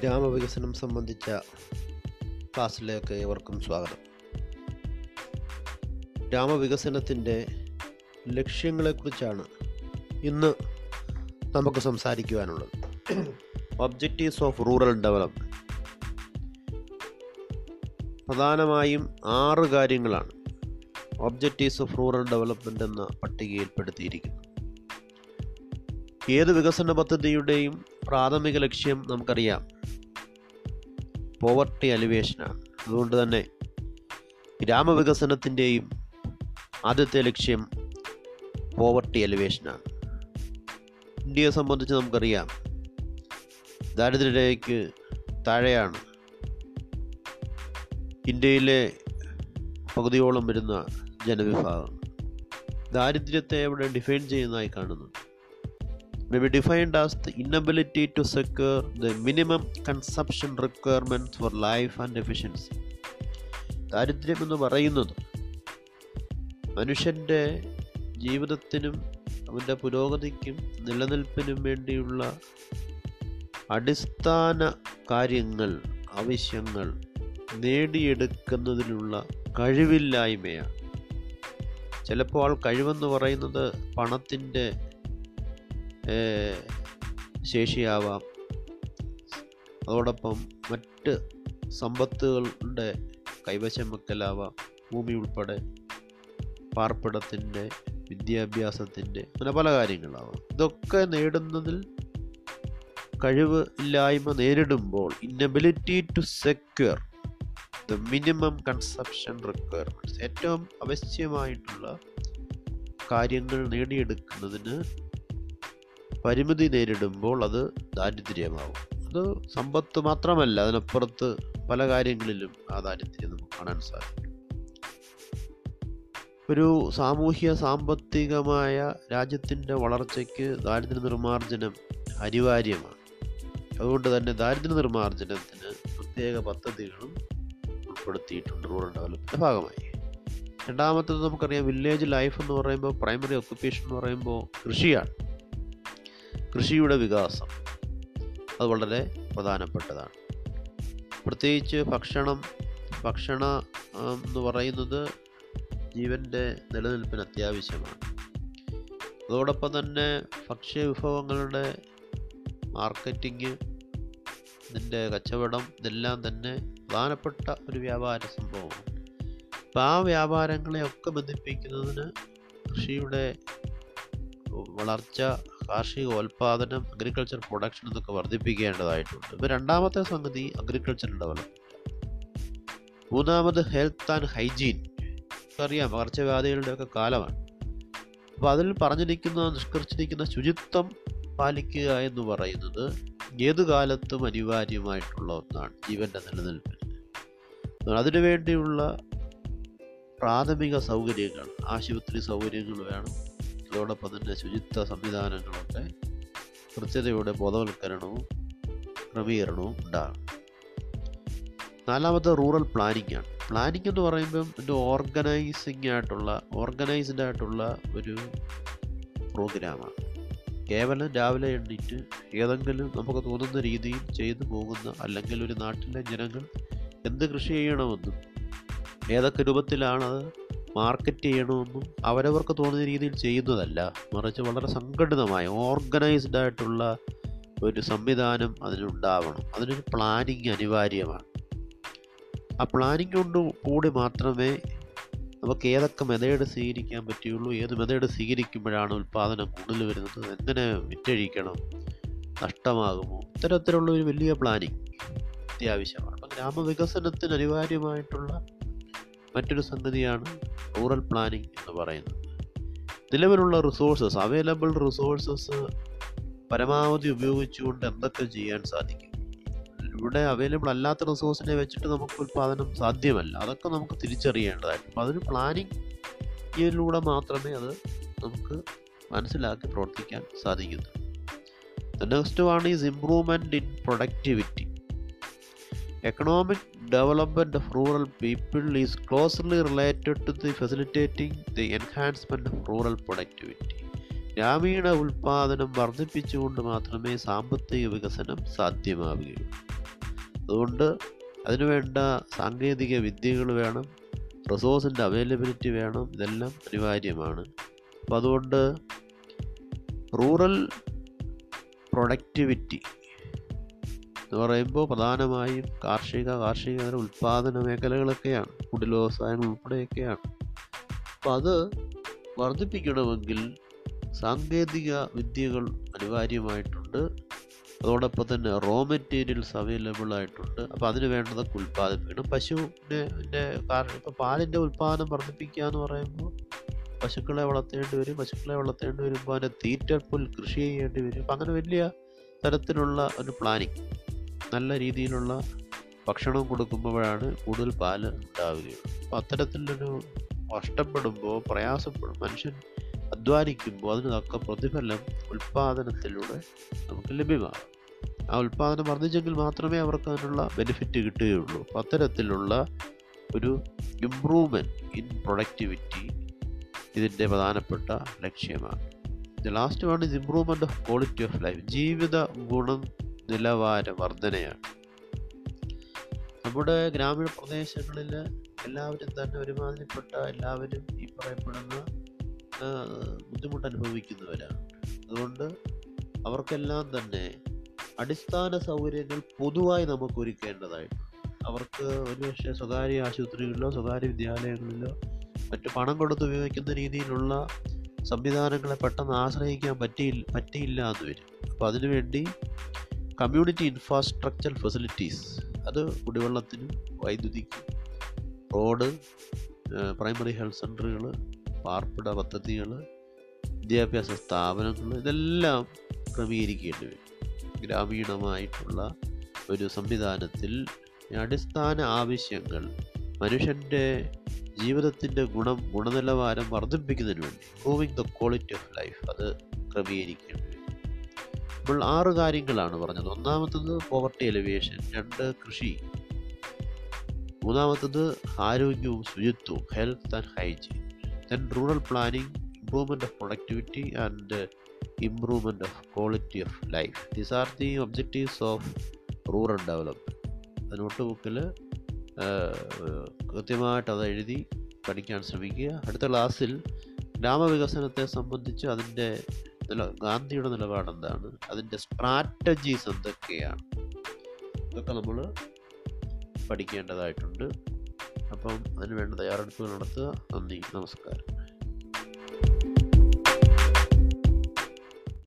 ഗ്രാമവികസനം സംബന്ധിച്ച ക്ലാസ്സിലേക്ക് ഏവർക്കും സ്വാഗതം. ഗ്രാമവികസനത്തിന്റെ ലക്ഷ്യങ്ങളെക്കുറിച്ചാണ് ഇന്ന് നമുക്ക് സംസാരിക്കുവാനുള്ളത്. ഒബ്ജക്റ്റീവ്സ് ഓഫ് റൂറൽ ഡെവലപ്മെന്റ് പ്രധാനമായും ആറ് കാര്യങ്ങളാണ് ഒബ്ജക്റ്റീവ്സ് ഓഫ് റൂറൽ ഡെവലപ്മെന്റ് എന്ന പട്ടികയിൽപ്പെടുത്തിയിരിക്കുന്നു ഏത് വികസന പദ്ധതിയുടെയും പ്രാഥമിക ലക്ഷ്യം നമുക്കറിയാം. പോവർട്ടി അലിവേഷനാണ് അതുകൊണ്ട് തന്നെ ഗ്രാമവികസനത്തിന്റെയും ആദ്യത്തെ ലക്ഷ്യം പോവർട്ടി അലിവേഷനാണ് ഇന്ത്യയെ സംബന്ധിച്ച് നമുക്കറിയാം ദാരിദ്ര്യരേഖയ്ക്ക് താഴെയാണ് ഇന്ത്യയിലെ പകുതിയോളം വരുന്ന ജനവിഭാഗം. ദാരിദ്ര്യത്തെ അവിടെ ഡിഫൈൻ ചെയ്യുന്നതായി കാണുന്നു. May be defined as the inability to secure the minimum consumption requirements for life and efficiency. ദാരിദ്ര്യം എന്ന് പറയുന്നത് മനുഷ്യന്റെ ജീവിതത്തിനും അവന്റെ പുരോഗതിക്കും നിലനിൽപ്പിനും വേണ്ടിയുള്ള അടിസ്ഥാന കാര്യങ്ങൾ ആവശ്യങ്ങൾ നേടിയെടുക്കുന്നതിനുള്ള കഴിവില്ലായ്മയാണ് ചിലപ്പോൾ കഴിവെന്ന് പറയുന്നത് പണത്തിന്റെ ശേഷിയാവാം. അതോടൊപ്പം മറ്റ് സമ്പത്തുകളുടെ കൈവശം വെക്കലാവാം ഭൂമി ഉൾപ്പെടെ പാർപ്പിടത്തിന്റെ വിദ്യാഭ്യാസത്തിന്റെ അങ്ങനെ പല കാര്യങ്ങളാവാം. ഇതൊക്കെ നേടുന്നതിൽ കഴിവ് ഇല്ലായ്മ നേരിടുമ്പോൾ inability to secure the minimum consumption requirements ഏറ്റവും ആവശ്യമായിട്ടുള്ള കാര്യങ്ങൾ നേടിയെടുക്കുന്നതിന് പരിമിതി നേരിടുമ്പോൾ അത് ദാരിദ്ര്യമാവും. അത് സമ്പത്ത് മാത്രമല്ല അതിനപ്പുറത്ത് പല കാര്യങ്ങളിലും ആ ദാരിദ്ര്യം നമുക്ക് കാണാൻ സാധിക്കും. ഒരു സാമൂഹ്യ സാമ്പത്തികമായ രാജ്യത്തിന്റെ വളർച്ചയ്ക്ക് ദാരിദ്ര്യ നിർമ്മാർജനം അനിവാര്യമാണ്. അതുകൊണ്ട് തന്നെ ദാരിദ്ര്യ നിർമ്മാർജനത്തിന് പ്രത്യേക പദ്ധതികളും ഉൾപ്പെടുത്തിയിട്ടുണ്ട് റൂറൽ ഡെവലപ്മെന്റിന്റെ ഭാഗമായി. രണ്ടാമത്തത് നമുക്കറിയാം വില്ലേജ് ലൈഫ് എന്ന് പറയുമ്പോൾ പ്രൈമറി ഒക്കുപ്പേഷൻ എന്ന് പറയുമ്പോൾ കൃഷിയാണ്. കൃഷിയുടെ വികാസം. അത് വളരെ പ്രധാനപ്പെട്ടതാണ്. പ്രത്യേകിച്ച് ഭക്ഷണം ഭക്ഷണ എന്ന് പറയുന്നത് ജീവന്റെ നിലനിൽപ്പിന് അത്യാവശ്യമാണ്. അതോടൊപ്പം തന്നെ ഭക്ഷ്യവിഭവങ്ങളുടെ മാർക്കറ്റിങ് ഇതിന്റെ കച്ചവടം ഇതെല്ലാം തന്നെ പ്രധാനപ്പെട്ട ഒരു വ്യാപാര സംഭവമാണ്. അപ്പം ആ വ്യാപാരങ്ങളെയൊക്കെ ബന്ധിപ്പിക്കുന്നതിന് കൃഷിയുടെ വളർച്ച കാർഷികോൽപാദനം അഗ്രികൾച്ചർ പ്രൊഡക്ഷൻ എന്നൊക്കെ വർദ്ധിപ്പിക്കേണ്ടതായിട്ടുണ്ട്. ഇപ്പോൾ രണ്ടാമത്തെ സംഗതി അഗ്രികൾച്ചർ ഡെവലപ്മെന്റ് മൂന്നാമത് ഹെൽത്ത് ആൻഡ് ഹൈജീൻ അറിയാം പകർച്ചവ്യാധികളുടെ ഒക്കെ കാലമാണ്. അപ്പോൾ അതിൽ പറഞ്ഞിരിക്കുന്ന നിഷ്കരിച്ചിരിക്കുന്ന ശുചിത്വം പാലിക്കുക എന്ന് പറയുന്നത് ഏത് കാലത്തും അനിവാര്യമായിട്ടുള്ള ഒന്നാണ് ജീവന്റെ നിലനിൽപ്പിന്. അതിനുവേണ്ടിയുള്ള പ്രാഥമിക സൗകര്യങ്ങൾ ആശുപത്രി സൗകര്യങ്ങൾ വേണം. അതോടൊപ്പം തന്നെ ശുചിത്വ സംവിധാനങ്ങളൊക്കെ കൃത്യതയുടെ ബോധവൽക്കരണവും ക്രമീകരണവും ഉണ്ടാകണം. നാലാമത്തെ റൂറൽ പ്ലാനിംഗ് ആണ്. പ്ലാനിംഗ് എന്ന് പറയുമ്പം ഒരു ഓർഗനൈസിങ് ആയിട്ടുള്ള ഓർഗനൈസ്ഡ് ആയിട്ടുള്ള ഒരു പ്രോഗ്രാമാണ്. കേവലം രാവിലെ എണ്ണീറ്റ് ഏതെങ്കിലും നമുക്ക് തോന്നുന്ന രീതിയിൽ ചെയ്തു പോകുന്ന അല്ലെങ്കിൽ ഒരു നാട്ടിലെ ജനങ്ങൾ എന്ത് കൃഷി ചെയ്യണമെന്നും ഏതൊക്കെ രൂപത്തിലാണ് അത് മാർക്കറ്റ് ചെയ്യണമെന്നും അവരവർക്ക് തോന്നുന്ന രീതിയിൽ ചെയ്യുന്നതല്ല. മറിച്ച് വളരെ സംഘടിതമായ ഓർഗനൈസ്ഡ് ആയിട്ടുള്ള ഒരു സംവിധാനം അതിനുണ്ടാവണം അതിനൊരു പ്ലാനിങ് അനിവാര്യമാണ്. ആ പ്ലാനിങ് കൊണ്ട് കൂടി മാത്രമേ നമുക്ക് ഏതൊക്കെ മെതേഡ് സ്വീകരിക്കാൻ പറ്റുകയുള്ളൂ ഏത് മെതേഡ് സ്വീകരിക്കുമ്പോഴാണ് ഉൽപ്പാദനം കൂടുതൽ വരുന്നത് എങ്ങനെ വിറ്റഴിക്കണം നഷ്ടമാകുമോ ഇത്തരത്തിലുള്ള ഒരു വലിയ പ്ലാനിങ് അത്യാവശ്യമാണ്. അപ്പം ഗ്രാമവികസനത്തിന് അനിവാര്യമായിട്ടുള്ള മറ്റൊരു സംഗതിയാണ് റൂറൽ പ്ലാനിംഗ് എന്ന് പറയുന്നത്. നിലവിലുള്ള റിസോഴ്സസ് അവൈലബിൾ റിസോഴ്സസ് പരമാവധി ഉപയോഗിച്ചുകൊണ്ട് എന്തൊക്കെ ചെയ്യാൻ സാധിക്കും? ഇവിടെ അവൈലബിൾ അല്ലാത്ത റിസോഴ്സിനെ വെച്ചിട്ട് നമുക്ക് ഉൽപ്പാദനം സാധ്യമല്ല. അതൊക്കെ നമുക്ക് തിരിച്ചറിയേണ്ടതായിട്ട് അപ്പോൾ അതിന് പ്ലാനിങ്ങിലൂടെ മാത്രമേ അത് നമുക്ക് മനസ്സിലാക്കി പ്രവർത്തിക്കാൻ സാധിക്കുന്നു next one is improvement in productivity economic development of rural people is closely related to the facilitating the enhancement of rural productivity. ഗ്രാമീണ ഉൽപാദനം വർദ്ധിപ്പിച്ചുകൊണ്ട് മാത്രമേ സാമ്പത്തിക വികസനം സാധ്യമാവുകയുള്ളൂ. അതുകൊണ്ട് അതിനുവേണ്ട സാങ്കേതിക വിദ്യകൾ വേണം റിസോഴ്സിന്റെ അവൈലബിലിറ്റി വേണം ഇതെല്ലാം അനിവാര്യമാണ്. അപ്പോൾ അതുകൊണ്ട് റൂറൽ പ്രൊഡക്ടിവിറ്റി എന്ന് പറയുമ്പോൾ പ്രധാനമായും കാർഷിക കാർഷിക ഉൽപ്പാദന മേഖലകളൊക്കെയാണ്. കുടിൽ വ്യവസായങ്ങൾ ഉൾപ്പെടെയൊക്കെയാണ്. അപ്പം അത് വർദ്ധിപ്പിക്കണമെങ്കിൽ സാങ്കേതിക വിദ്യകൾ അനിവാര്യമായിട്ടുണ്ട്. അതോടൊപ്പം തന്നെ റോ മെറ്റീരിയൽസ് അവൈലബിൾ ആയിട്ടുണ്ട്. അപ്പോൾ അതിന് വേണ്ടതൊക്കെ ഉൽപ്പാദിപ്പിക്കണം. പശുവിന്റെ കാരണം ഇപ്പോൾ പാലിന്റെ ഉൽപ്പാദനം വർദ്ധിപ്പിക്കുക എന്ന് പറയുമ്പോൾ പശുക്കളെ വളർത്തേണ്ടി വരും. പശുക്കളെ വളർത്തേണ്ടി വരുമ്പോൾ അതിന്റെ തീറ്റപ്പുൽ കൃഷി ചെയ്യേണ്ടി വരും. അപ്പം അങ്ങനെ വലിയ തരത്തിലുള്ള ഒരു പ്ലാനിങ് നല്ല രീതിയിലുള്ള ഭക്ഷണം കൊടുക്കുമ്പോഴാണ് കൂടുതൽ പാൽ ഉണ്ടാവുകയുള്ളൂ അപ്പോൾ അത്തരത്തിലൊരു കഷ്ടപ്പെടുമ്പോൾ പ്രയാസപ്പെടും മനുഷ്യൻ അധ്വാനിക്കുമ്പോൾ അതിനൊക്കെ പ്രതിഫലം ഉൽപ്പാദനത്തിലൂടെ നമുക്ക് ലഭ്യമാകും. ആ ഉൽപ്പാദനം വർദ്ധിച്ചെങ്കിൽ മാത്രമേ അവർക്ക് അതിനുള്ള ബെനിഫിറ്റ് കിട്ടുകയുള്ളൂ. അപ്പോൾ അത്തരത്തിലുള്ള ഒരു ഇമ്പ്രൂവ്മെന്റ് ഇൻ പ്രൊഡക്ടിവിറ്റി ഇതിന്റെ പ്രധാനപ്പെട്ട ലക്ഷ്യമാണ്. The last one is improvement of quality of life ജീവിത ഗുണം നിലവാര വർധനയാണ് നമ്മുടെ ഗ്രാമീണ പ്രദേശങ്ങളിൽ എല്ലാവരും തന്നെ ഒരുമാതിരിപ്പെട്ട എല്ലാവരും ഈ പറയപ്പെടുന്ന ബുദ്ധിമുട്ട് അനുഭവിക്കുന്നവരാണ് അതുകൊണ്ട് അവർക്കെല്ലാം തന്നെ അടിസ്ഥാന സൗകര്യങ്ങൾ പൊതുവായി നമുക്ക് ഒരുക്കേണ്ടതായിട്ടുണ്ട് അവർക്ക് ഒരുപക്ഷെ സ്വകാര്യ ആശുപത്രികളിലോ സ്വകാര്യ വിദ്യാലയങ്ങളിലോ മറ്റു പണം കൊടുത്ത് ഉപയോഗിക്കുന്ന രീതിയിലുള്ള സംവിധാനങ്ങളെ പെട്ടെന്ന് ആശ്രയിക്കാൻ പറ്റിയില്ല പറ്റിയില്ല എന്ന് വരും. അപ്പോൾ അതിനുവേണ്ടി കമ്മ്യൂണിറ്റി ഇൻഫ്രാസ്ട്രക്ചർ ഫെസിലിറ്റീസ് അത് കുടിവെള്ളത്തിനും വൈദ്യുതിക്കും റോഡ് പ്രൈമറി ഹെൽത്ത് സെന്ററുകൾ പാർപ്പിട പദ്ധതികൾ വിദ്യാഭ്യാസ സ്ഥാപനങ്ങൾ ഇതെല്ലാം ക്രമീകരിക്കേണ്ടി വരും. ഗ്രാമീണമായിട്ടുള്ള ഒരു സംവിധാനത്തിൽ അടിസ്ഥാന ആവശ്യങ്ങൾ മനുഷ്യന്റെ ജീവിതത്തിന്റെ ഗുണം ഗുണനിലവാരം വർദ്ധിപ്പിക്കുന്നതിന് വേണ്ടി improving the quality of life അത് ക്രമീകരിക്കേണ്ടി വരും ഇപ്പോൾ ആറ് കാര്യങ്ങളാണ് പറഞ്ഞത്. ഒന്നാമത്തത് പോവർട്ടി എലിവേഷൻ രണ്ട് കൃഷി. മൂന്നാമത്തത് ആരോഗ്യവും ശുചിത്വവും health and hygiene then rural planning improvement of productivity and improvement of quality of life these are the objectives of rural development note ബുക്കിൽ കൃത്യമായിട്ട് അത് എഴുതി പഠിക്കാൻ ശ്രമിക്കുക. അടുത്ത ക്ലാസ്സിൽ ഗ്രാമവികസനത്തെ സംബന്ധിച്ച് അതിന്റെ നില ഗാന്ധിയുടെ നിലപാട് എന്താണ്? അതിന്റെ സ്ട്രാറ്റജീസ് എന്തൊക്കെയാണ്? ഇതൊക്കെ നമ്മൾ പഠിക്കേണ്ടതായിട്ടുണ്ട്. അപ്പം അതിന് വേണ്ട തയ്യാറെടുപ്പുകൾ നടത്തുക. നന്ദി. നമസ്കാരം.